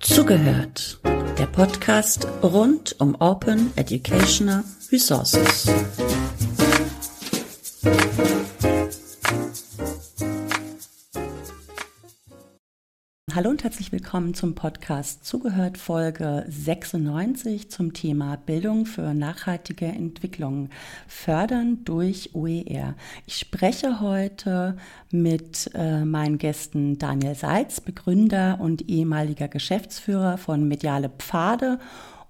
Zugehört. Der Podcast rund um Open Educational Resources. Hallo und herzlich willkommen zum Podcast Zugehört Folge 96 zum Thema Bildung für nachhaltige Entwicklung fördern durch OER. Ich spreche heute mit äh, meinen Gästen Daniel Seitz, Begründer und ehemaliger Geschäftsführer von Mediale Pfade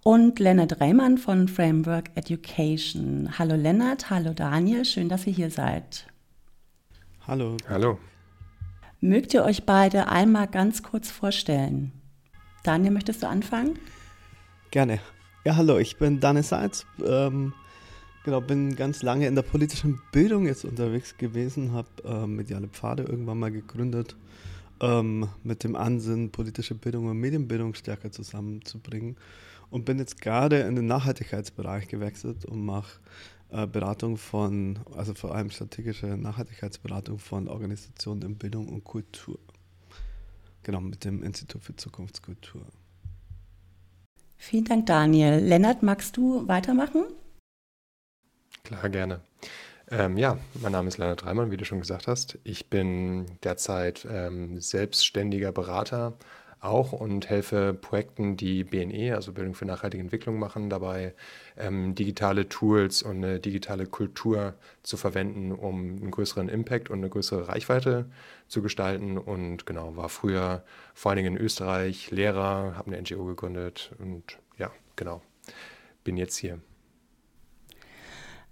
und Lennart Reimann von Framework Education. Hallo Lennart, hallo Daniel, schön, dass ihr hier seid. Hallo. Hallo. Mögt ihr euch beide einmal ganz kurz vorstellen? Daniel, möchtest du anfangen? Gerne. Ja, hallo, ich bin Daniel Seitz. Ähm, genau, bin ganz lange in der politischen Bildung jetzt unterwegs gewesen, habe äh, Mediale Pfade irgendwann mal gegründet, ähm, mit dem Ansinn, politische Bildung und Medienbildung stärker zusammenzubringen. Und bin jetzt gerade in den Nachhaltigkeitsbereich gewechselt und mache Beratung von, also vor allem strategische Nachhaltigkeitsberatung von Organisationen in Bildung und Kultur. Genau, mit dem Institut für Zukunftskultur. Vielen Dank, Daniel. Lennart, magst du weitermachen? Klar, gerne. Ähm, ja, mein Name ist Lennart Reimann, wie du schon gesagt hast. Ich bin derzeit ähm, selbstständiger Berater auch und helfe Projekten, die BNE, also Bildung für nachhaltige Entwicklung machen, dabei ähm, digitale Tools und eine digitale Kultur zu verwenden, um einen größeren Impact und eine größere Reichweite zu gestalten. Und genau, war früher vor allen Dingen in Österreich Lehrer, habe eine NGO gegründet und ja, genau, bin jetzt hier.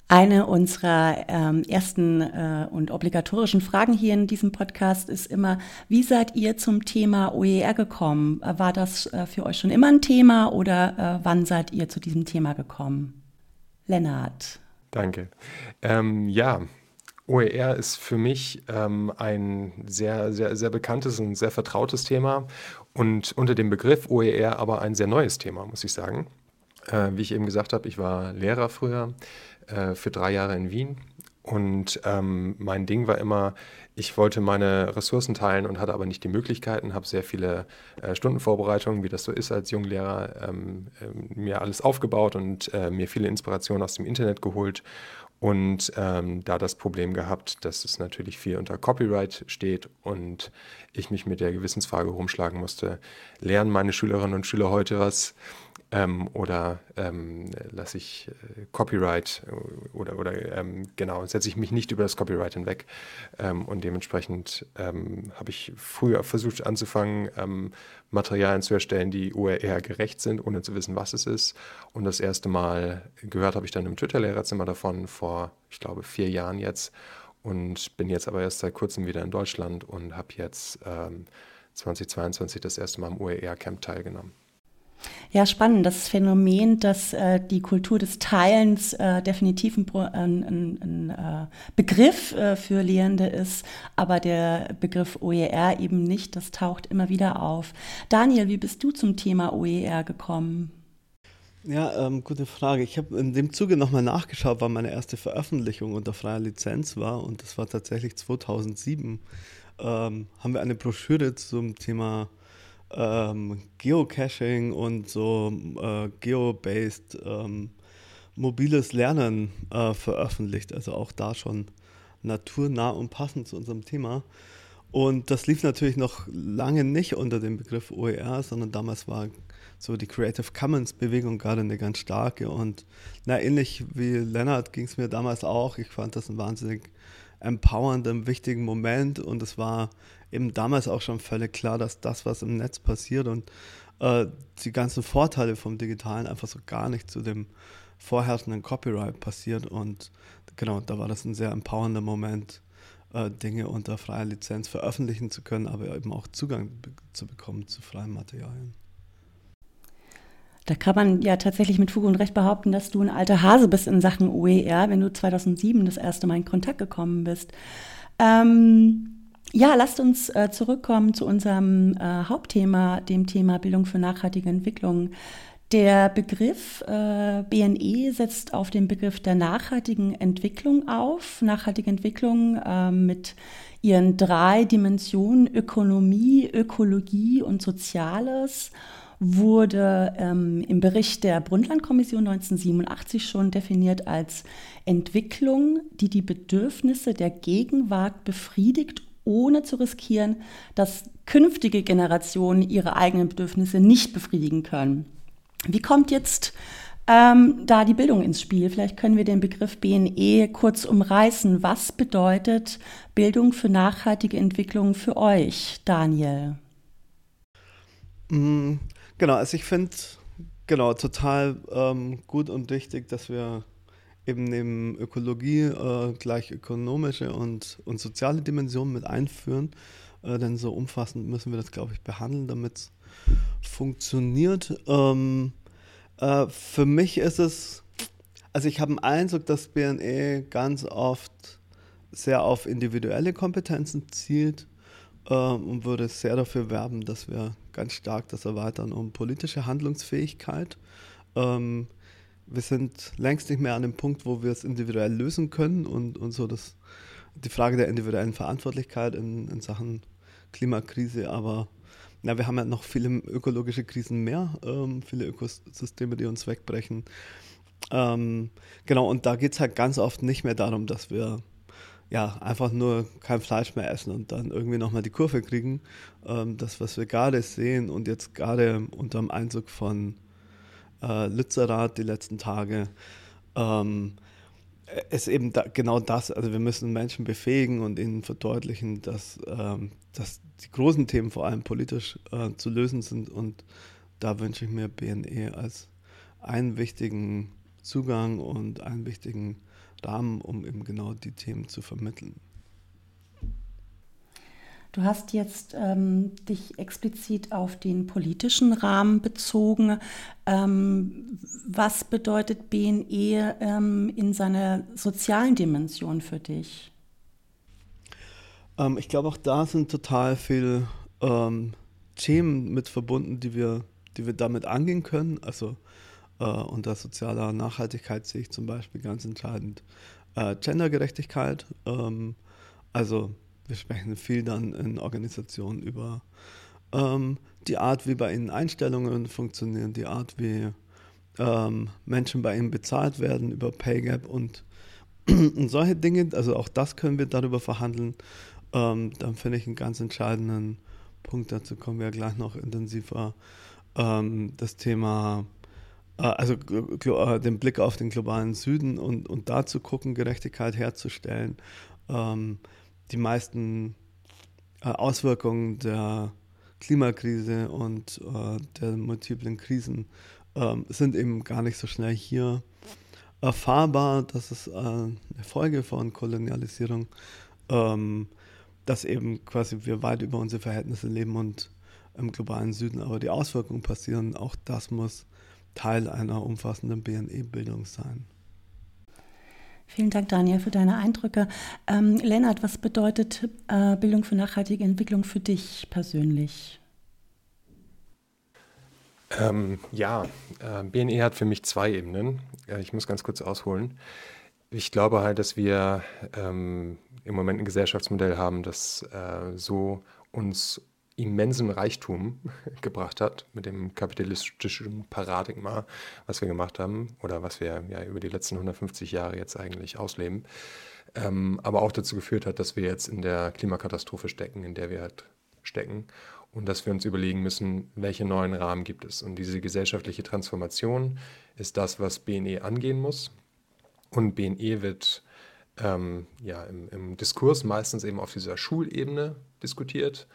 Eine unserer ähm, ersten äh, und obligatorischen Fragen hier in diesem Podcast ist immer, wie seid ihr zum Thema OER gekommen? War das äh, für euch schon immer ein Thema oder äh, wann seid ihr zu diesem Thema gekommen? Lennart. Danke. Ähm, ja, OER ist für mich ähm, ein sehr, sehr, sehr bekanntes und sehr vertrautes Thema und unter dem Begriff OER aber ein sehr neues Thema, muss ich sagen. Äh, wie ich eben gesagt habe, ich war Lehrer früher äh, für drei Jahre in Wien. Und ähm, mein Ding war immer, ich wollte meine Ressourcen teilen und hatte aber nicht die Möglichkeiten, habe sehr viele äh, Stundenvorbereitungen, wie das so ist als Junglehrer, ähm, äh, mir alles aufgebaut und äh, mir viele Inspirationen aus dem Internet geholt und ähm, da das Problem gehabt, dass es natürlich viel unter Copyright steht und ich mich mit der Gewissensfrage rumschlagen musste, lernen meine Schülerinnen und Schüler heute was? Ähm, oder ähm, lasse ich äh, Copyright oder, oder ähm, genau, setze ich mich nicht über das Copyright hinweg. Ähm, und dementsprechend ähm, habe ich früher versucht anzufangen, ähm, Materialien zu erstellen, die OER gerecht sind, ohne zu wissen, was es ist. Und das erste Mal gehört habe ich dann im Twitter-Lehrerzimmer davon vor, ich glaube, vier Jahren jetzt. Und bin jetzt aber erst seit kurzem wieder in Deutschland und habe jetzt 2022 das erste Mal am OER-Camp teilgenommen. Ja, spannend. Das Phänomen, dass äh, die Kultur des Teilens äh, definitiv ein, ein, ein, ein äh, Begriff äh, für Lehrende ist, aber der Begriff OER eben nicht, das taucht immer wieder auf. Daniel, wie bist du zum Thema OER gekommen? Ja, ähm, gute Frage. Ich habe in dem Zuge nochmal nachgeschaut, wann meine erste Veröffentlichung unter freier Lizenz war und das war tatsächlich 2007. Ähm, haben wir eine Broschüre zum Thema ähm, Geocaching und so äh, geo-based ähm, mobiles Lernen äh, veröffentlicht. Also auch da schon naturnah und passend zu unserem Thema. Und das lief natürlich noch lange nicht unter dem Begriff OER, sondern damals war so die Creative Commons Bewegung gerade eine ganz starke. Und na, ähnlich wie Lennart ging es mir damals auch. Ich fand das ein wahnsinnig empowernden, wichtigen Moment und es war eben damals auch schon völlig klar, dass das, was im Netz passiert und äh, die ganzen Vorteile vom Digitalen einfach so gar nicht zu dem vorherrschenden Copyright passiert und genau, da war das ein sehr empowernder Moment, äh, Dinge unter freier Lizenz veröffentlichen zu können, aber eben auch Zugang zu bekommen zu freien Materialien. Da kann man ja tatsächlich mit Fug und Recht behaupten, dass du ein alter Hase bist in Sachen OER, wenn du 2007 das erste Mal in Kontakt gekommen bist. Ähm, ja, lasst uns äh, zurückkommen zu unserem äh, Hauptthema, dem Thema Bildung für nachhaltige Entwicklung. Der Begriff äh, BNE setzt auf den Begriff der nachhaltigen Entwicklung auf. Nachhaltige Entwicklung äh, mit ihren drei Dimensionen Ökonomie, Ökologie und Soziales wurde ähm, im Bericht der Brundtland-Kommission 1987 schon definiert als Entwicklung, die die Bedürfnisse der Gegenwart befriedigt, ohne zu riskieren, dass künftige Generationen ihre eigenen Bedürfnisse nicht befriedigen können. Wie kommt jetzt ähm, da die Bildung ins Spiel? Vielleicht können wir den Begriff BNE kurz umreißen. Was bedeutet Bildung für nachhaltige Entwicklung für euch, Daniel? Mm, genau, also ich finde genau total ähm, gut und wichtig, dass wir eben neben Ökologie äh, gleich ökonomische und, und soziale Dimensionen mit einführen. Äh, denn so umfassend müssen wir das, glaube ich, behandeln, damit es funktioniert. Ähm, äh, für mich ist es, also ich habe den Eindruck, dass BNE ganz oft sehr auf individuelle Kompetenzen zielt äh, und würde sehr dafür werben, dass wir ganz stark das erweitern um politische Handlungsfähigkeit. Ähm, wir sind längst nicht mehr an dem Punkt, wo wir es individuell lösen können und, und so das, die Frage der individuellen Verantwortlichkeit in, in Sachen Klimakrise, aber na, wir haben ja noch viele ökologische Krisen mehr, ähm, viele Ökosysteme, die uns wegbrechen. Ähm, genau, und da geht es halt ganz oft nicht mehr darum, dass wir ja einfach nur kein Fleisch mehr essen und dann irgendwie nochmal die Kurve kriegen. Ähm, das, was wir gerade sehen und jetzt gerade unter dem Einzug von äh, Lützerath die letzten Tage, ähm, ist eben da, genau das. Also wir müssen Menschen befähigen und ihnen verdeutlichen, dass, ähm, dass die großen Themen vor allem politisch äh, zu lösen sind. Und da wünsche ich mir BNE als einen wichtigen Zugang und einen wichtigen Rahmen, um eben genau die Themen zu vermitteln. Du hast jetzt ähm, dich explizit auf den politischen Rahmen bezogen. Ähm, was bedeutet BNE ähm, in seiner sozialen Dimension für dich? Ähm, ich glaube, auch da sind total viele ähm, Themen mit verbunden, die wir, die wir damit angehen können. Also äh, unter sozialer Nachhaltigkeit sehe ich zum Beispiel ganz entscheidend äh, Gendergerechtigkeit. Ähm, also wir sprechen viel dann in Organisationen über ähm, die Art, wie bei ihnen Einstellungen funktionieren, die Art, wie ähm, Menschen bei ihnen bezahlt werden, über Pay Gap und, und solche Dinge. Also auch das können wir darüber verhandeln. Ähm, dann finde ich einen ganz entscheidenden Punkt, dazu kommen wir gleich noch intensiver, ähm, das Thema äh, also äh, den Blick auf den globalen Süden und, und da zu gucken, Gerechtigkeit herzustellen. Ähm, die meisten äh, Auswirkungen der Klimakrise und äh, der multiplen Krisen äh, sind eben gar nicht so schnell hier erfahrbar. Das ist äh, eine Folge von Kolonialisierung, ähm, dass eben quasi wir weit über unsere Verhältnisse leben und im globalen Süden aber die Auswirkungen passieren. Auch das muss Teil einer umfassenden BNE-Bildung sein. Vielen Dank, Daniel, für deine Eindrücke. Ähm, Lennart, was bedeutet äh, Bildung für nachhaltige Entwicklung für dich persönlich? Ähm, ja, äh, BNE hat für mich zwei Ebenen. Äh, ich muss ganz kurz ausholen. Ich glaube halt, dass wir ähm, im Moment ein Gesellschaftsmodell haben, das äh, so uns immensen Reichtum gebracht hat mit dem kapitalistischen Paradigma, was wir gemacht haben oder was wir ja über die letzten 150 Jahre jetzt eigentlich ausleben, ähm, aber auch dazu geführt hat, dass wir jetzt in der Klimakatastrophe stecken, in der wir halt stecken und dass wir uns überlegen müssen, welche neuen Rahmen gibt es. Und diese gesellschaftliche Transformation ist das, was BNE angehen muss. Und BNE wird ähm, ja, im, im Diskurs meistens eben auf dieser Schulebene diskutiert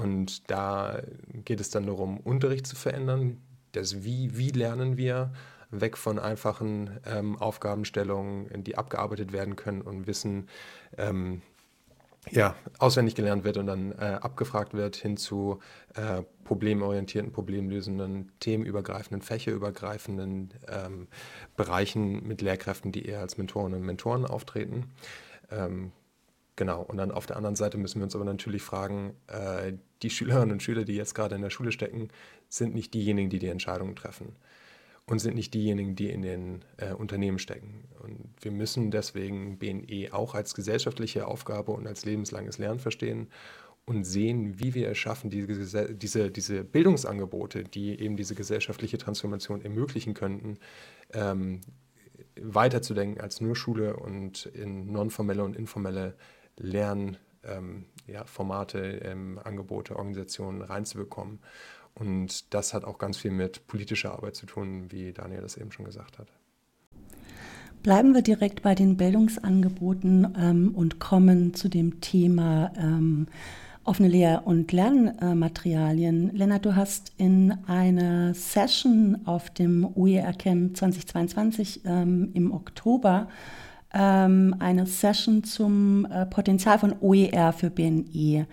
und da geht es dann darum, Unterricht zu verändern. Das Wie, wie lernen wir weg von einfachen ähm, Aufgabenstellungen, die abgearbeitet werden können und Wissen ähm, ja, auswendig gelernt wird und dann äh, abgefragt wird, hin zu äh, problemorientierten, problemlösenden, themenübergreifenden, fächerübergreifenden ähm, Bereichen mit Lehrkräften, die eher als Mentorinnen und Mentoren auftreten. Ähm, Genau, und dann auf der anderen Seite müssen wir uns aber natürlich fragen, äh, die Schülerinnen und Schüler, die jetzt gerade in der Schule stecken, sind nicht diejenigen, die die Entscheidungen treffen und sind nicht diejenigen, die in den äh, Unternehmen stecken. Und wir müssen deswegen BNE auch als gesellschaftliche Aufgabe und als lebenslanges Lernen verstehen und sehen, wie wir es schaffen, diese, diese, diese Bildungsangebote, die eben diese gesellschaftliche Transformation ermöglichen könnten, ähm, weiterzudenken als nur Schule und in nonformelle und informelle Lernformate, ähm, ja, ähm, Angebote, Organisationen reinzubekommen. Und das hat auch ganz viel mit politischer Arbeit zu tun, wie Daniel das eben schon gesagt hat. Bleiben wir direkt bei den Bildungsangeboten ähm, und kommen zu dem Thema ähm, offene Lehr- und Lernmaterialien. Lennart, du hast in einer Session auf dem OER Camp 2022 ähm, im Oktober ähm, eine Session zum äh, Potenzial von OER für BNE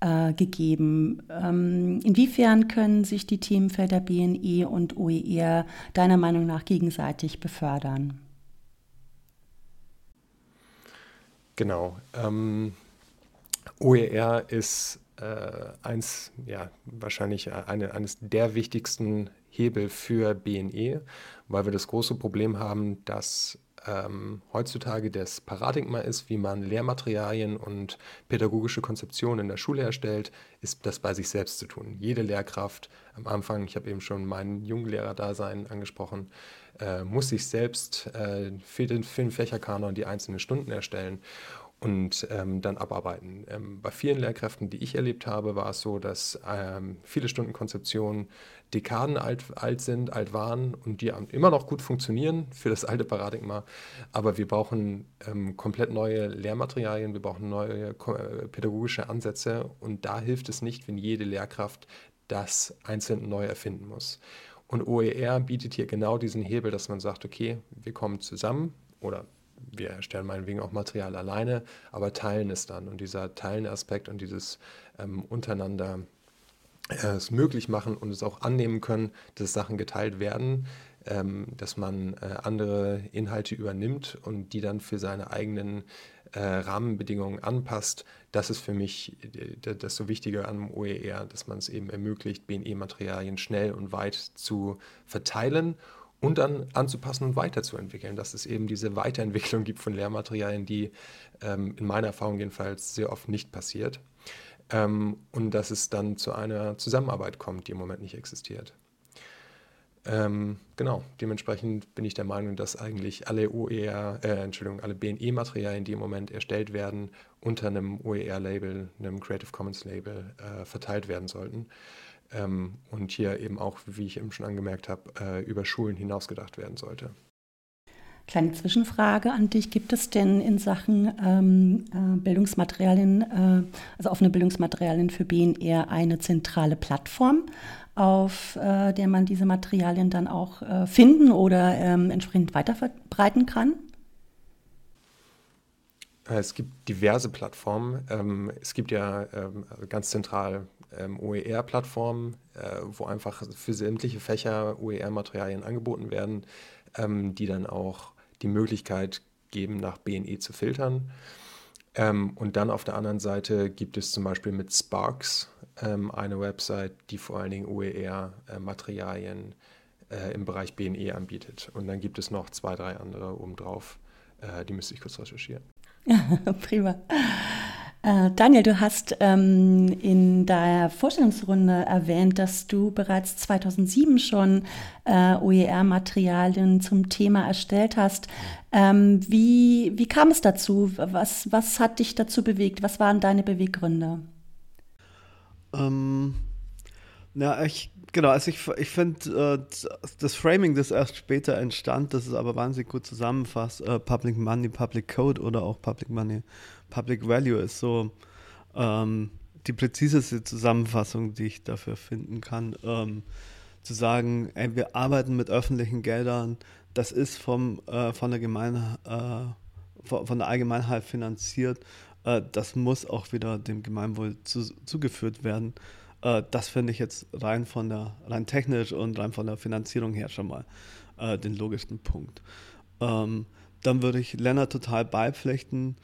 äh, gegeben. Ähm, inwiefern können sich die Themenfelder BNE und OER deiner Meinung nach gegenseitig befördern? Genau. Ähm, OER ist äh, eins, ja, wahrscheinlich eine, eines der wichtigsten Hebel für BNE, weil wir das große Problem haben, dass ähm, heutzutage das Paradigma ist, wie man Lehrmaterialien und pädagogische Konzeptionen in der Schule erstellt, ist das bei sich selbst zu tun. Jede Lehrkraft am Anfang, ich habe eben schon mein Junglehrer-Dasein angesprochen, äh, muss sich selbst äh, für den Fächerkanon die einzelnen Stunden erstellen und ähm, dann abarbeiten. Ähm, bei vielen Lehrkräften, die ich erlebt habe, war es so, dass ähm, viele Stunden Konzeption Dekaden alt, alt sind, alt waren und die immer noch gut funktionieren für das alte Paradigma. Aber wir brauchen ähm, komplett neue Lehrmaterialien, wir brauchen neue äh, pädagogische Ansätze und da hilft es nicht, wenn jede Lehrkraft das einzeln neu erfinden muss. Und OER bietet hier genau diesen Hebel, dass man sagt, okay, wir kommen zusammen oder wir erstellen meinetwegen auch Material alleine, aber teilen es dann. Und dieser Teilen-Aspekt und dieses ähm, untereinander äh, es möglich machen und es auch annehmen können, dass Sachen geteilt werden, ähm, dass man äh, andere Inhalte übernimmt und die dann für seine eigenen äh, Rahmenbedingungen anpasst. Das ist für mich äh, das so Wichtige am OER, dass man es eben ermöglicht, BNE-Materialien schnell und weit zu verteilen und dann anzupassen und weiterzuentwickeln, dass es eben diese Weiterentwicklung gibt von Lehrmaterialien, die ähm, in meiner Erfahrung jedenfalls sehr oft nicht passiert ähm, und dass es dann zu einer Zusammenarbeit kommt, die im Moment nicht existiert. Ähm, genau, dementsprechend bin ich der Meinung, dass eigentlich alle OER, äh, Entschuldigung, alle BNE-Materialien, die im Moment erstellt werden, unter einem OER-Label, einem Creative Commons-Label äh, verteilt werden sollten. Ähm, und hier eben auch, wie ich eben schon angemerkt habe, äh, über Schulen hinaus gedacht werden sollte. Kleine Zwischenfrage an dich. Gibt es denn in Sachen ähm, äh, Bildungsmaterialien, äh, also offene Bildungsmaterialien für BNR eine zentrale Plattform, auf äh, der man diese Materialien dann auch äh, finden oder ähm, entsprechend weiterverbreiten kann? Äh, es gibt diverse Plattformen. Ähm, es gibt ja ähm, ganz zentral ähm, OER-Plattformen, äh, wo einfach für sämtliche Fächer OER-Materialien angeboten werden, die dann auch die Möglichkeit geben, nach BNE zu filtern. Ähm, und dann auf der anderen Seite gibt es zum Beispiel mit Sparks ähm, eine Website, die vor allen Dingen OER-Materialien äh, im Bereich BNE anbietet. Und dann gibt es noch zwei, drei andere obendrauf. Äh, die müsste ich kurz recherchieren. Prima. Äh, Daniel, du hast ähm, in der Vorstellungsrunde erwähnt, dass du bereits 2007 schon äh, OER-Materialien zum Thema erstellt hast. Ähm, wie, wie kam es dazu? Was, was hat dich dazu bewegt? Was waren deine Beweggründe? Ähm, ja, ich, genau, also ich, ich finde äh, das Framing, das erst später entstand, das ist aber wahnsinnig gut zusammenfasst, äh, Public Money, Public Code oder auch Public Money Public Value ist so ähm, die präziseste Zusammenfassung, die ich dafür finden kann. Ähm, zu sagen, ey, wir arbeiten mit öffentlichen Geldern, das ist vom, äh, von, der Gemein, äh, von der Allgemeinheit finanziert, äh, das muss auch wieder dem Gemeinwohl zu, zugeführt werden. Äh, das finde ich jetzt rein von der, rein technisch und rein von der Finanzierung her schon mal äh, den logischsten Punkt. Ähm, dann würde ich Lennart total beipflichten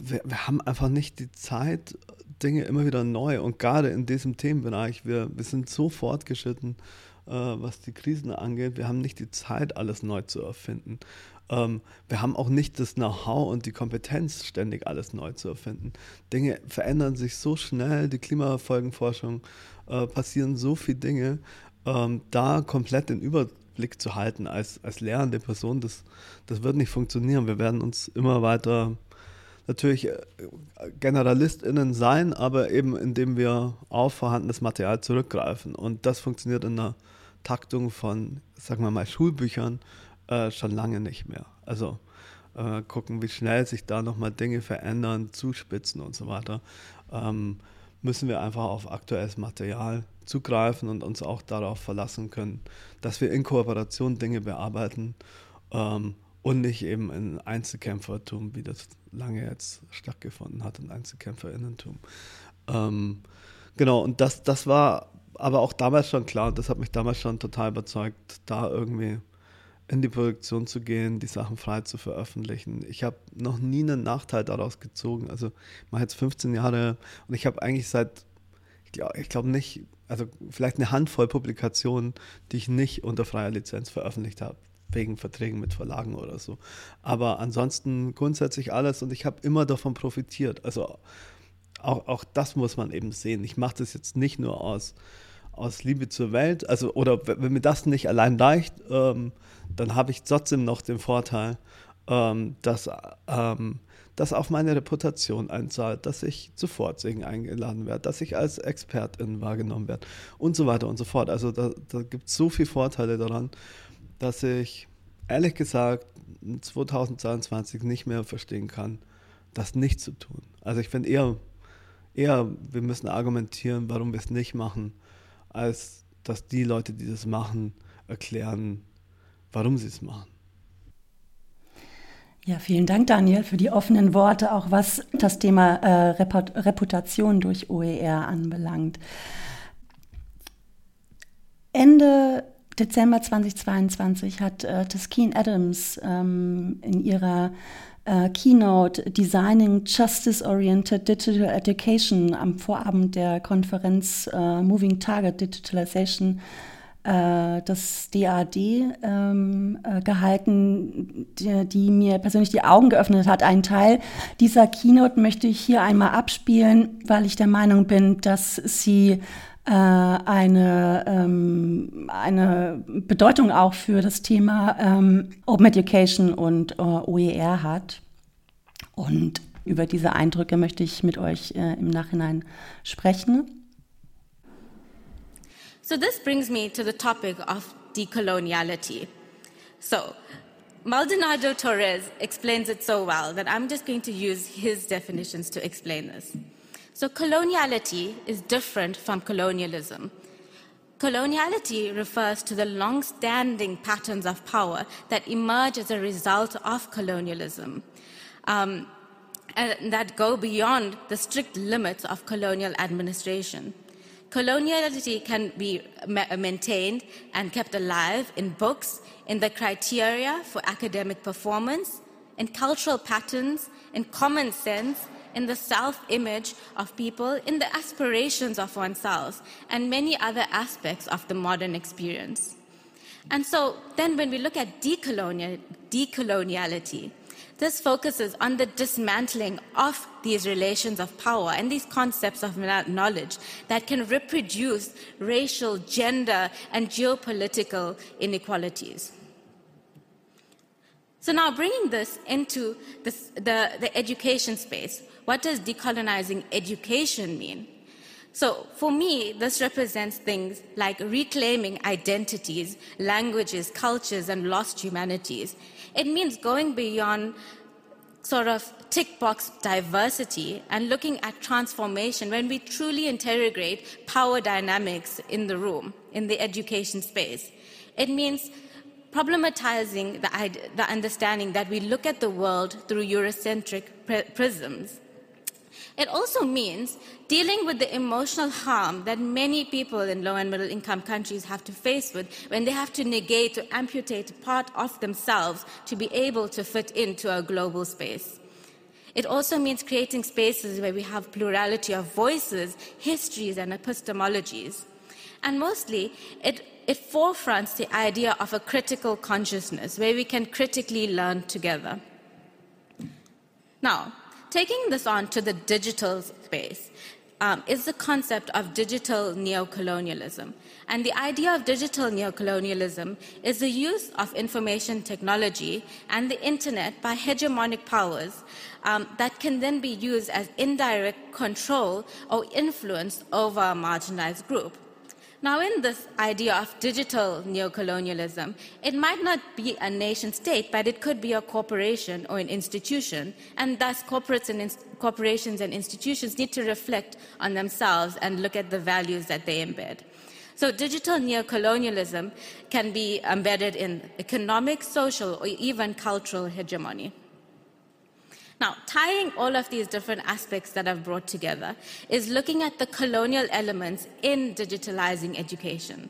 wir, wir, haben einfach nicht die Zeit, Dinge immer wieder neu und gerade in diesem Themenbereich, wir, wir sind so fortgeschritten, äh, was die Krisen angeht. Wir haben nicht die Zeit, alles neu zu erfinden. Ähm, wir haben auch nicht das Know-how und die Kompetenz, ständig alles neu zu erfinden. Dinge verändern sich so schnell, die Klimafolgenforschung äh, passieren so viele Dinge. Ähm, da komplett den Überblick zu halten als, als lehrende Person, das, das wird nicht funktionieren. Wir werden uns immer weiter natürlich äh, GeneralistInnen sein, aber eben indem wir auf vorhandenes Material zurückgreifen. Und das funktioniert in einer Taktung von, sagen wir mal, Schulbüchern äh, schon lange nicht mehr. Also äh, gucken, wie schnell sich da nochmal Dinge verändern, zuspitzen und so weiter. Ähm, müssen wir einfach auf aktuelles Material zugreifen und uns auch darauf verlassen können, dass wir in Kooperation Dinge bearbeiten ähm, und nicht eben in Einzelkämpfertum, wie das lange jetzt stattgefunden hat, in Einzelkämpferinnentum. Ähm, genau, und das, das war aber auch damals schon klar, und das hat mich damals schon total überzeugt, da irgendwie in die Produktion zu gehen, die Sachen frei zu veröffentlichen. Ich habe noch nie einen Nachteil daraus gezogen. Also ich mache jetzt 15 Jahre und ich habe eigentlich seit, ich glaube nicht, also vielleicht eine Handvoll Publikationen, die ich nicht unter freier Lizenz veröffentlicht habe, wegen Verträgen mit Verlagen oder so. Aber ansonsten grundsätzlich alles und ich habe immer davon profitiert. Also auch, auch das muss man eben sehen. Ich mache das jetzt nicht nur aus, aus Liebe zur Welt, also oder wenn mir das nicht allein reicht, ähm, dann habe ich trotzdem noch den Vorteil, ähm, dass ähm, das auf meine Reputation einzahlt, dass ich zu Vorzügen eingeladen werde, dass ich als Expertin wahrgenommen werde und so weiter und so fort. Also da, da gibt es so viele Vorteile daran, dass ich ehrlich gesagt 2022 nicht mehr verstehen kann, das nicht zu tun. Also ich finde eher, eher, wir müssen argumentieren, warum wir es nicht machen, als dass die Leute, die das machen, erklären, warum sie es machen. Ja, vielen Dank, Daniel, für die offenen Worte, auch was das Thema äh, Reputation durch OER anbelangt. Ende Dezember 2022 hat äh, Taskeen Adams ähm, in ihrer äh, Keynote Designing Justice-Oriented Digital Education am Vorabend der Konferenz äh, Moving Target Digitalization äh, das DAD ähm, äh, gehalten, die, die, mir persönlich die Augen geöffnet hat. Ein Teil dieser Keynote möchte ich hier einmal abspielen, weil ich der Meinung bin, dass sie äh, eine, ähm, eine Bedeutung auch für das Thema ähm, Open Education und äh, OER hat. Und über diese Eindrücke möchte ich mit euch äh, im Nachhinein sprechen. So this brings me to the topic of decoloniality. So Maldonado Torres explains it so well that I'm just going to use his definitions to explain this. So coloniality is different from colonialism. Coloniality refers to the long standing patterns of power that emerge as a result of colonialism. Um, and that go beyond the strict limits of colonial administration. Coloniality can be maintained and kept alive in books, in the criteria for academic performance, in cultural patterns, in common sense, in the self image of people, in the aspirations of oneself, and many other aspects of the modern experience. And so then when we look at decolonial, decoloniality, this focuses on the dismantling of these relations of power and these concepts of knowledge that can reproduce racial, gender, and geopolitical inequalities. So, now bringing this into this, the, the education space, what does decolonizing education mean? So, for me, this represents things like reclaiming identities, languages, cultures, and lost humanities it means going beyond sort of tick box diversity and looking at transformation when we truly integrate power dynamics in the room, in the education space. It means problematizing the, the understanding that we look at the world through Eurocentric prisms it also means dealing with the emotional harm that many people in low and middle income countries have to face with when they have to negate or amputate part of themselves to be able to fit into a global space. It also means creating spaces where we have plurality of voices, histories, and epistemologies. And mostly, it, it forefronts the idea of a critical consciousness where we can critically learn together. Now, taking this on to the digital space, um, is the concept of digital neocolonialism. And the idea of digital neocolonialism is the use of information technology and the internet by hegemonic powers um, that can then be used as indirect control or influence over a marginalized group. Now, in this idea of digital neocolonialism, it might not be a nation state, but it could be a corporation or an institution, and thus corporates and corporations and institutions need to reflect on themselves and look at the values that they embed. So, digital neocolonialism can be embedded in economic, social, or even cultural hegemony. Now, tying all of these different aspects that I've brought together is looking at the colonial elements in digitalizing education.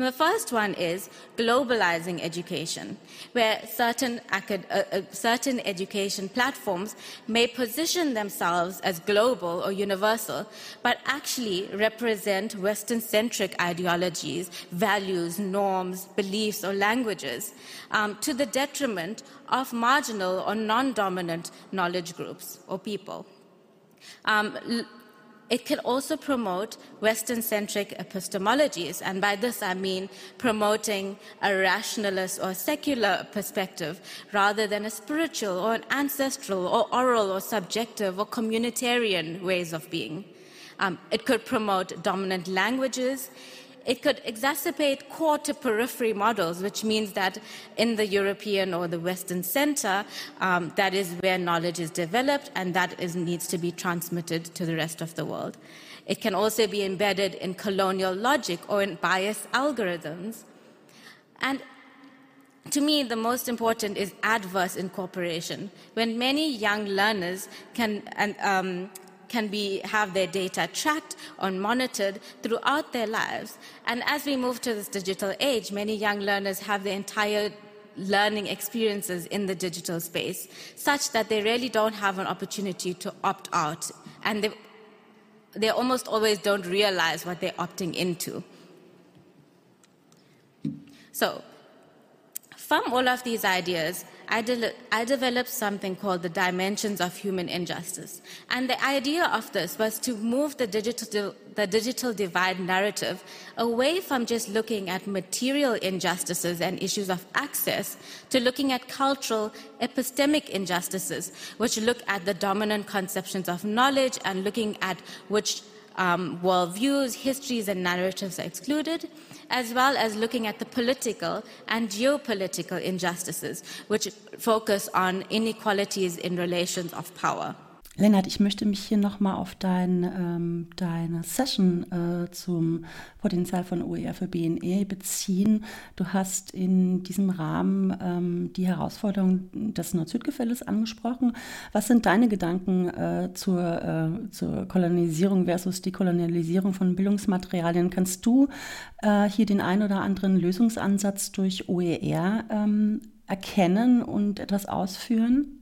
And the first one is globalizing education, where certain, uh, uh, certain education platforms may position themselves as global or universal, but actually represent Western centric ideologies, values, norms, beliefs, or languages um, to the detriment of marginal or non dominant knowledge groups or people. Um, it can also promote Western centric epistemologies, and by this I mean promoting a rationalist or secular perspective rather than a spiritual or an ancestral or oral or subjective or communitarian ways of being. Um, it could promote dominant languages. It could exacerbate core to periphery models, which means that in the European or the Western center, um, that is where knowledge is developed and that is, needs to be transmitted to the rest of the world. It can also be embedded in colonial logic or in bias algorithms. And to me, the most important is adverse incorporation. When many young learners can, and, um, can be, have their data tracked or monitored throughout their lives. And as we move to this digital age, many young learners have their entire learning experiences in the digital space, such that they really don't have an opportunity to opt out. And they, they almost always don't realize what they're opting into. So, from all of these ideas, I, de- I, developed something called the dimensions of human injustice. And the idea of this was to move the digital, the digital divide narrative away from just looking at material injustices and issues of access to looking at cultural, epistemic injustices, which look at the dominant conceptions of knowledge and looking at which um, worldviews, histories, and narratives are excluded, as well as looking at the political and geopolitical injustices, which focus on inequalities in relations of power. Lennart, ich möchte mich hier nochmal auf dein, ähm, deine Session äh, zum Potenzial von OER für BNE beziehen. Du hast in diesem Rahmen ähm, die Herausforderung des Nord-Süd-Gefälles angesprochen. Was sind deine Gedanken äh, zur, äh, zur Kolonisierung versus Dekolonialisierung von Bildungsmaterialien? Kannst du äh, hier den ein oder anderen Lösungsansatz durch OER ähm, erkennen und etwas ausführen?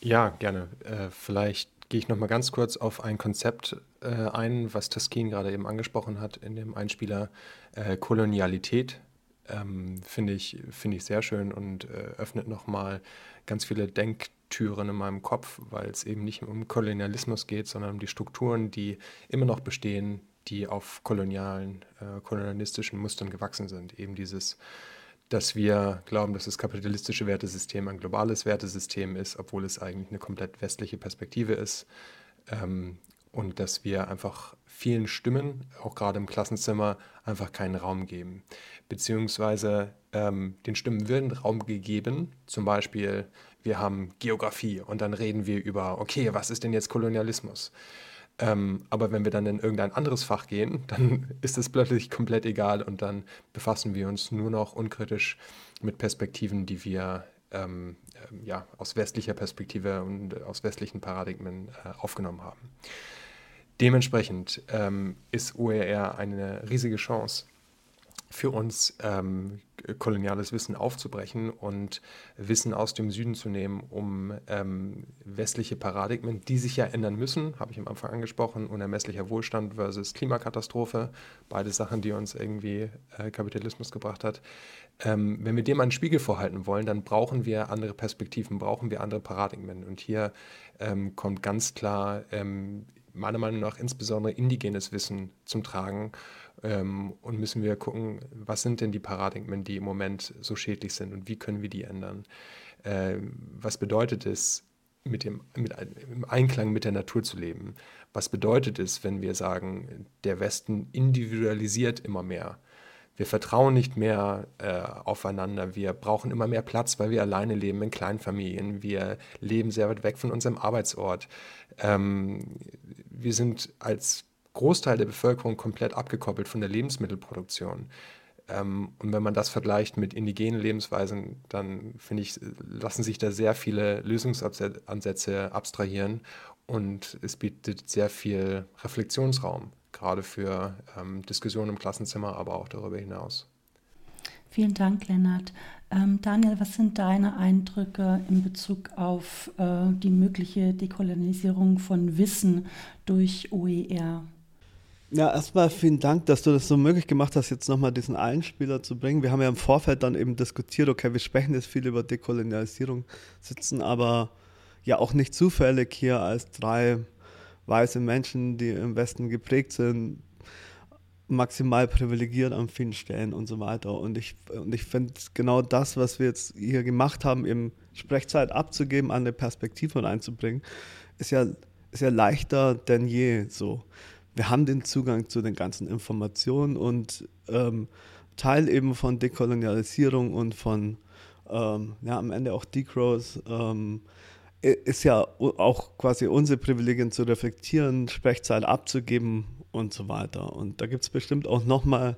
Ja, gerne. Äh, vielleicht gehe ich noch mal ganz kurz auf ein Konzept äh, ein, was Taskin gerade eben angesprochen hat in dem Einspieler. Äh, Kolonialität ähm, finde ich, find ich sehr schön und äh, öffnet noch mal ganz viele Denktüren in meinem Kopf, weil es eben nicht um Kolonialismus geht, sondern um die Strukturen, die immer noch bestehen, die auf kolonialen, äh, kolonialistischen Mustern gewachsen sind. Eben dieses dass wir glauben, dass das kapitalistische Wertesystem ein globales Wertesystem ist, obwohl es eigentlich eine komplett westliche Perspektive ist. Ähm, und dass wir einfach vielen Stimmen, auch gerade im Klassenzimmer, einfach keinen Raum geben. Beziehungsweise ähm, den Stimmen wird Raum gegeben. Zum Beispiel, wir haben Geografie und dann reden wir über, okay, was ist denn jetzt Kolonialismus? Ähm, aber wenn wir dann in irgendein anderes Fach gehen, dann ist es plötzlich komplett egal und dann befassen wir uns nur noch unkritisch mit Perspektiven, die wir ähm, äh, ja, aus westlicher Perspektive und aus westlichen Paradigmen äh, aufgenommen haben. Dementsprechend ähm, ist OER eine riesige Chance, für uns ähm, koloniales Wissen aufzubrechen und Wissen aus dem Süden zu nehmen, um ähm, westliche Paradigmen, die sich ja ändern müssen, habe ich am Anfang angesprochen, unermesslicher Wohlstand versus Klimakatastrophe, beide Sachen, die uns irgendwie äh, Kapitalismus gebracht hat. Ähm, wenn wir dem einen Spiegel vorhalten wollen, dann brauchen wir andere Perspektiven, brauchen wir andere Paradigmen. Und hier ähm, kommt ganz klar ähm, meiner Meinung nach insbesondere indigenes Wissen zum Tragen ähm, und müssen wir gucken, was sind denn die Paradigmen, die im Moment so schädlich sind und wie können wir die ändern? Äh, was bedeutet es, mit dem, mit, im Einklang mit der Natur zu leben? Was bedeutet es, wenn wir sagen, der Westen individualisiert immer mehr? Wir vertrauen nicht mehr äh, aufeinander. Wir brauchen immer mehr Platz, weil wir alleine leben in Kleinfamilien. Wir leben sehr weit weg von unserem Arbeitsort. Ähm, wir sind als Großteil der Bevölkerung komplett abgekoppelt von der Lebensmittelproduktion. Ähm, und wenn man das vergleicht mit indigenen Lebensweisen, dann finde ich, lassen sich da sehr viele Lösungsansätze abstrahieren und es bietet sehr viel Reflexionsraum, gerade für ähm, Diskussionen im Klassenzimmer, aber auch darüber hinaus. Vielen Dank, Lennart. Ähm, Daniel, was sind deine Eindrücke in Bezug auf äh, die mögliche Dekolonisierung von Wissen durch OER? Ja, erstmal vielen Dank, dass du das so möglich gemacht hast, jetzt nochmal diesen Einspieler zu bringen. Wir haben ja im Vorfeld dann eben diskutiert, okay, wir sprechen jetzt viel über Dekolonialisierung, sitzen aber ja auch nicht zufällig hier als drei weiße Menschen, die im Westen geprägt sind, maximal privilegiert an vielen Stellen und so weiter. Und ich, und ich finde genau das, was wir jetzt hier gemacht haben, eben Sprechzeit abzugeben, andere Perspektiven einzubringen, ist ja, ist ja leichter denn je so wir haben den Zugang zu den ganzen Informationen und ähm, Teil eben von Dekolonialisierung und von ähm, ja, am Ende auch Degrowth ähm, ist ja auch quasi unsere Privilegien zu reflektieren, Sprechzeit abzugeben und so weiter. Und da gibt es bestimmt auch nochmal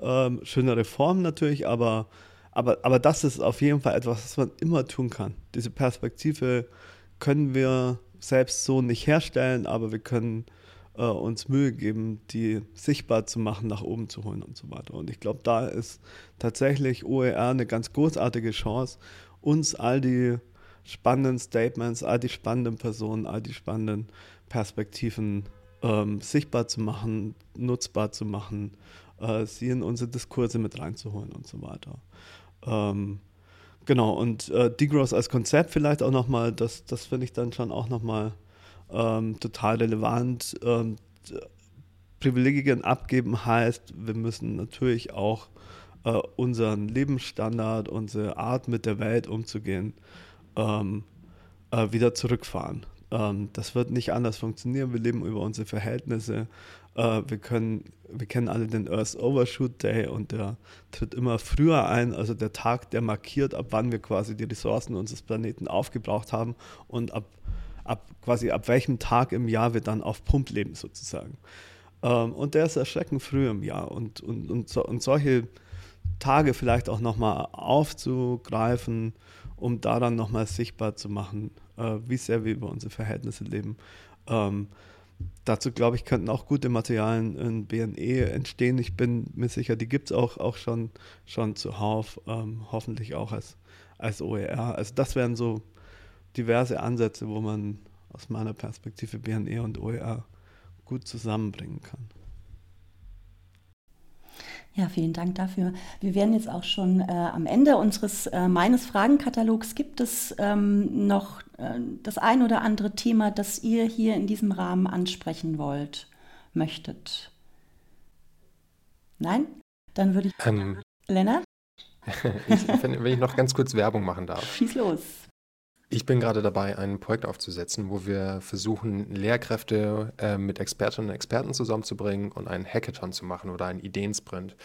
ähm, schönere Formen natürlich, aber, aber, aber das ist auf jeden Fall etwas, was man immer tun kann. Diese Perspektive können wir selbst so nicht herstellen, aber wir können äh, uns Mühe geben, die sichtbar zu machen, nach oben zu holen und so weiter. Und ich glaube, da ist tatsächlich OER eine ganz großartige Chance, uns all die spannenden Statements, all die spannenden Personen, all die spannenden Perspektiven ähm, sichtbar zu machen, nutzbar zu machen, äh, sie in unsere Diskurse mit reinzuholen und so weiter. Ähm, genau, und äh, Degrowth als Konzept vielleicht auch nochmal, das, das finde ich dann schon auch nochmal ähm, total relevant. Ähm, Privilegien abgeben heißt, wir müssen natürlich auch äh, unseren Lebensstandard, unsere Art mit der Welt umzugehen, ähm, äh, wieder zurückfahren. Ähm, das wird nicht anders funktionieren. Wir leben über unsere Verhältnisse. Äh, wir, können, wir kennen alle den Earth Overshoot Day und der tritt immer früher ein, also der Tag, der markiert, ab wann wir quasi die Ressourcen unseres Planeten aufgebraucht haben und ab ab quasi ab welchem Tag im Jahr wir dann auf Pump leben sozusagen. Ähm, und der ist erschreckend früh im Jahr und, und, und, so, und solche Tage vielleicht auch nochmal aufzugreifen, um da dann nochmal sichtbar zu machen, äh, wie sehr wir über unsere Verhältnisse leben. Ähm, dazu glaube ich, könnten auch gute Materialien in BNE entstehen. Ich bin mir sicher, die gibt es auch, auch schon, schon zuhauf, ähm, hoffentlich auch als, als OER. Also das wären so diverse Ansätze, wo man aus meiner Perspektive BNE und OER gut zusammenbringen kann. Ja, vielen Dank dafür. Wir werden jetzt auch schon äh, am Ende unseres äh, meines Fragenkatalogs. Gibt es ähm, noch äh, das ein oder andere Thema, das ihr hier in diesem Rahmen ansprechen wollt, möchtet? Nein? Dann würde ich. Ähm, Lennart? ich, wenn ich noch ganz kurz Werbung machen darf. Schieß los. Ich bin gerade dabei, ein Projekt aufzusetzen, wo wir versuchen, Lehrkräfte äh, mit Expertinnen und Experten zusammenzubringen und einen Hackathon zu machen oder einen Ideensprint,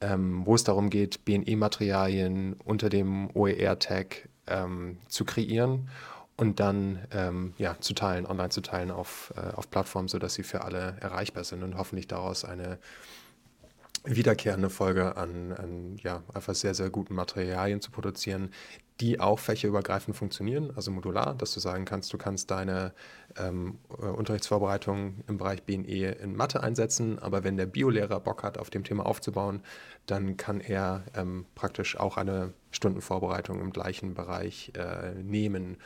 ähm, wo es darum geht, BNE-Materialien unter dem OER-Tag ähm, zu kreieren und dann ähm, ja, zu teilen, online zu teilen auf, äh, auf Plattformen, sodass sie für alle erreichbar sind und hoffentlich daraus eine wiederkehrende Folge an, an ja, einfach sehr, sehr guten Materialien zu produzieren, die auch fächerübergreifend funktionieren, also modular, dass du sagen kannst, du kannst deine ähm, äh, Unterrichtsvorbereitung im Bereich BNE in Mathe einsetzen, aber wenn der Biolehrer Bock hat, auf dem Thema aufzubauen, dann kann er ähm, praktisch auch eine Stundenvorbereitung im gleichen Bereich äh, nehmen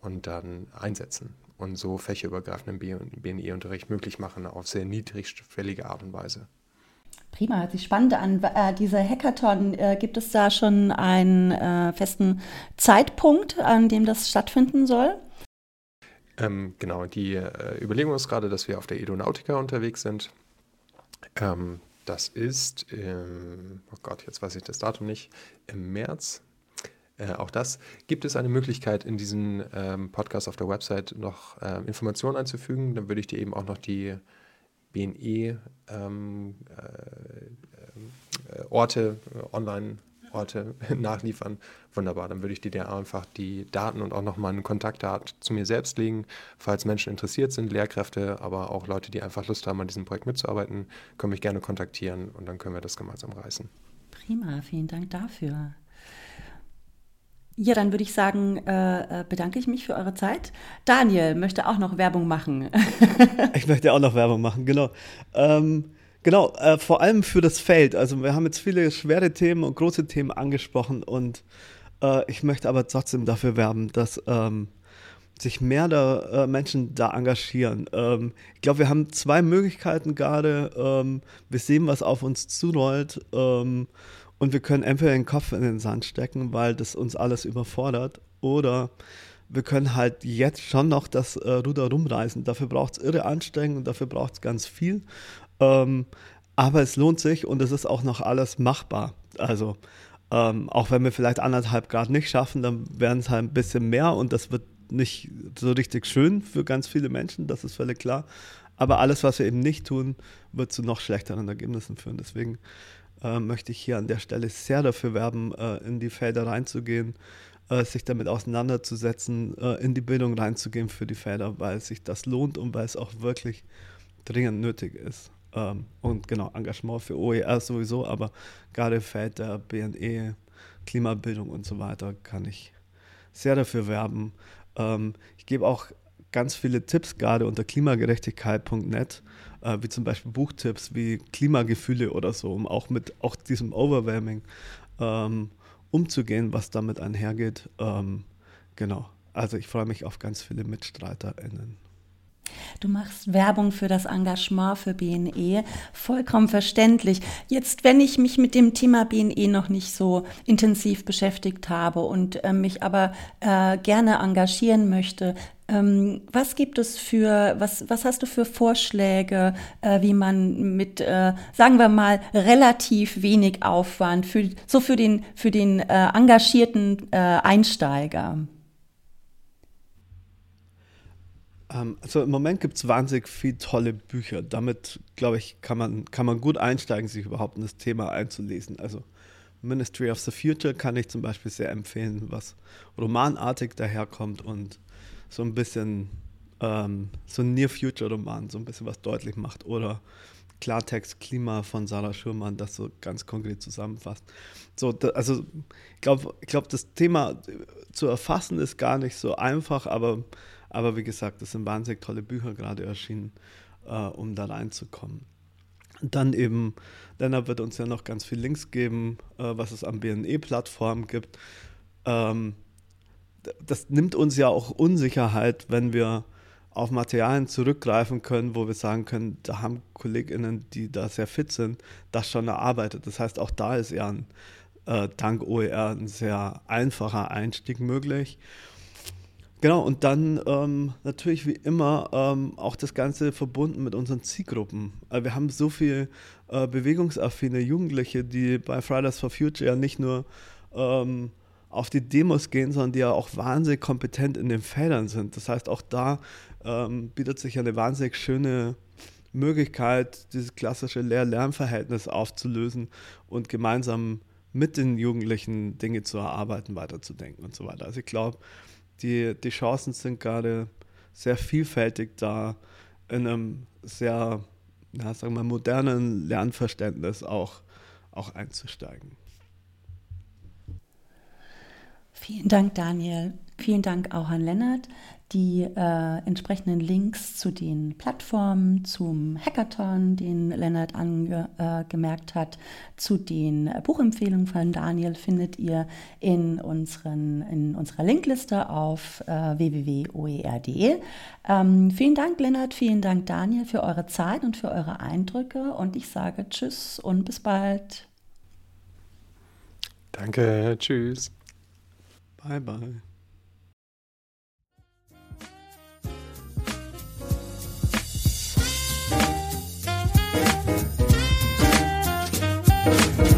und dann einsetzen und so fächerübergreifenden BNE-Unterricht möglich machen auf sehr niedrigschwellige Art und Weise. Prima, hört sich spannend an. Äh, diese Hackathon, äh, gibt es da schon einen äh, festen Zeitpunkt, an dem das stattfinden soll? Ähm, genau, die äh, Überlegung ist gerade, dass wir auf der Edonautica unterwegs sind. Ähm, das ist, im, oh Gott, jetzt weiß ich das Datum nicht, im März. Äh, auch das gibt es eine Möglichkeit, in diesen ähm, Podcast auf der Website noch äh, Informationen einzufügen. Dann würde ich dir eben auch noch die BNE ähm, äh, äh, äh, Online-Orte nachliefern. Wunderbar, dann würde ich dir einfach die Daten und auch nochmal einen Kontaktdaten zu mir selbst legen, falls Menschen interessiert sind, Lehrkräfte, aber auch Leute, die einfach Lust haben, an diesem Projekt mitzuarbeiten, können mich gerne kontaktieren und dann können wir das gemeinsam reißen. Prima, vielen Dank dafür. Ja, dann würde ich sagen, äh, äh, bedanke ich mich für eure Zeit. Daniel möchte auch noch Werbung machen. ich möchte auch noch Werbung machen, genau. Ähm, genau, äh, vor allem für das Feld. Also wir haben jetzt viele schwere Themen und große Themen angesprochen und äh, ich möchte aber trotzdem dafür werben, dass ähm, sich mehr da, äh, Menschen da engagieren. Ähm, ich glaube, wir haben zwei Möglichkeiten gerade. Ähm, wir sehen, was auf uns zurollt. Ähm, und wir können entweder den Kopf in den Sand stecken, weil das uns alles überfordert, oder wir können halt jetzt schon noch das äh, Ruder rumreißen. Dafür braucht es irre Anstrengung und dafür braucht es ganz viel. Ähm, aber es lohnt sich und es ist auch noch alles machbar. Also ähm, auch wenn wir vielleicht anderthalb Grad nicht schaffen, dann werden es halt ein bisschen mehr und das wird nicht so richtig schön für ganz viele Menschen, das ist völlig klar. Aber alles, was wir eben nicht tun, wird zu noch schlechteren Ergebnissen führen. Deswegen äh, möchte ich hier an der Stelle sehr dafür werben, äh, in die Felder reinzugehen, äh, sich damit auseinanderzusetzen, äh, in die Bildung reinzugehen für die Felder, weil sich das lohnt und weil es auch wirklich dringend nötig ist. Ähm, und genau, Engagement für OER sowieso, aber gerade Feld der BNE, Klimabildung und so weiter kann ich sehr dafür werben. Ähm, ich gebe auch ganz viele Tipps gerade unter klimagerechtigkeit.net äh, wie zum Beispiel Buchtipps wie Klimagefühle oder so, um auch mit auch diesem Overwhelming ähm, umzugehen, was damit einhergeht. Ähm, genau. Also ich freue mich auf ganz viele MitstreiterInnen. Du machst Werbung für das Engagement für BNE, vollkommen verständlich. Jetzt, wenn ich mich mit dem Thema BNE noch nicht so intensiv beschäftigt habe und äh, mich aber äh, gerne engagieren möchte, ähm, was gibt es für, was, was hast du für Vorschläge, äh, wie man mit, äh, sagen wir mal, relativ wenig Aufwand, für, so für den, für den äh, engagierten äh, Einsteiger? Ähm, also im Moment gibt es wahnsinnig viele tolle Bücher. Damit, glaube ich, kann man, kann man gut einsteigen, sich überhaupt in das Thema einzulesen. Also Ministry of the Future kann ich zum Beispiel sehr empfehlen, was romanartig daherkommt und so ein bisschen ähm, so ein Near-Future-Roman, so ein bisschen was deutlich macht. Oder Klartext Klima von Sarah Schürmann, das so ganz konkret zusammenfasst. So, da, also ich glaube, ich glaub, das Thema zu erfassen ist gar nicht so einfach, aber, aber wie gesagt, es sind wahnsinnig tolle Bücher gerade erschienen, äh, um da reinzukommen. Dann eben, Lennart wird uns ja noch ganz viel Links geben, äh, was es an BNE-Plattformen gibt. Ähm, das nimmt uns ja auch Unsicherheit, wenn wir auf Materialien zurückgreifen können, wo wir sagen können, da haben KollegInnen, die da sehr fit sind, das schon erarbeitet. Das heißt, auch da ist ja ein, äh, dank OER ein sehr einfacher Einstieg möglich. Genau, und dann ähm, natürlich wie immer ähm, auch das Ganze verbunden mit unseren Zielgruppen. Also wir haben so viele äh, bewegungsaffine Jugendliche, die bei Fridays for Future ja nicht nur ähm, auf die Demos gehen, sondern die ja auch wahnsinnig kompetent in den Feldern sind. Das heißt, auch da ähm, bietet sich eine wahnsinnig schöne Möglichkeit, dieses klassische Lehr-Lernverhältnis aufzulösen und gemeinsam mit den Jugendlichen Dinge zu erarbeiten, weiterzudenken und so weiter. Also ich glaube, die, die Chancen sind gerade sehr vielfältig da, in einem sehr, ja, sagen wir, modernen Lernverständnis auch, auch einzusteigen. Vielen Dank, Daniel. Vielen Dank auch an Lennart. Die äh, entsprechenden Links zu den Plattformen, zum Hackathon, den Lennart angemerkt äh, hat, zu den Buchempfehlungen von Daniel findet ihr in, unseren, in unserer Linkliste auf äh, www.oer.de. Ähm, vielen Dank, Lennart, vielen Dank, Daniel, für eure Zeit und für eure Eindrücke und ich sage Tschüss und bis bald. Danke, tschüss. Bye bye. Thank you.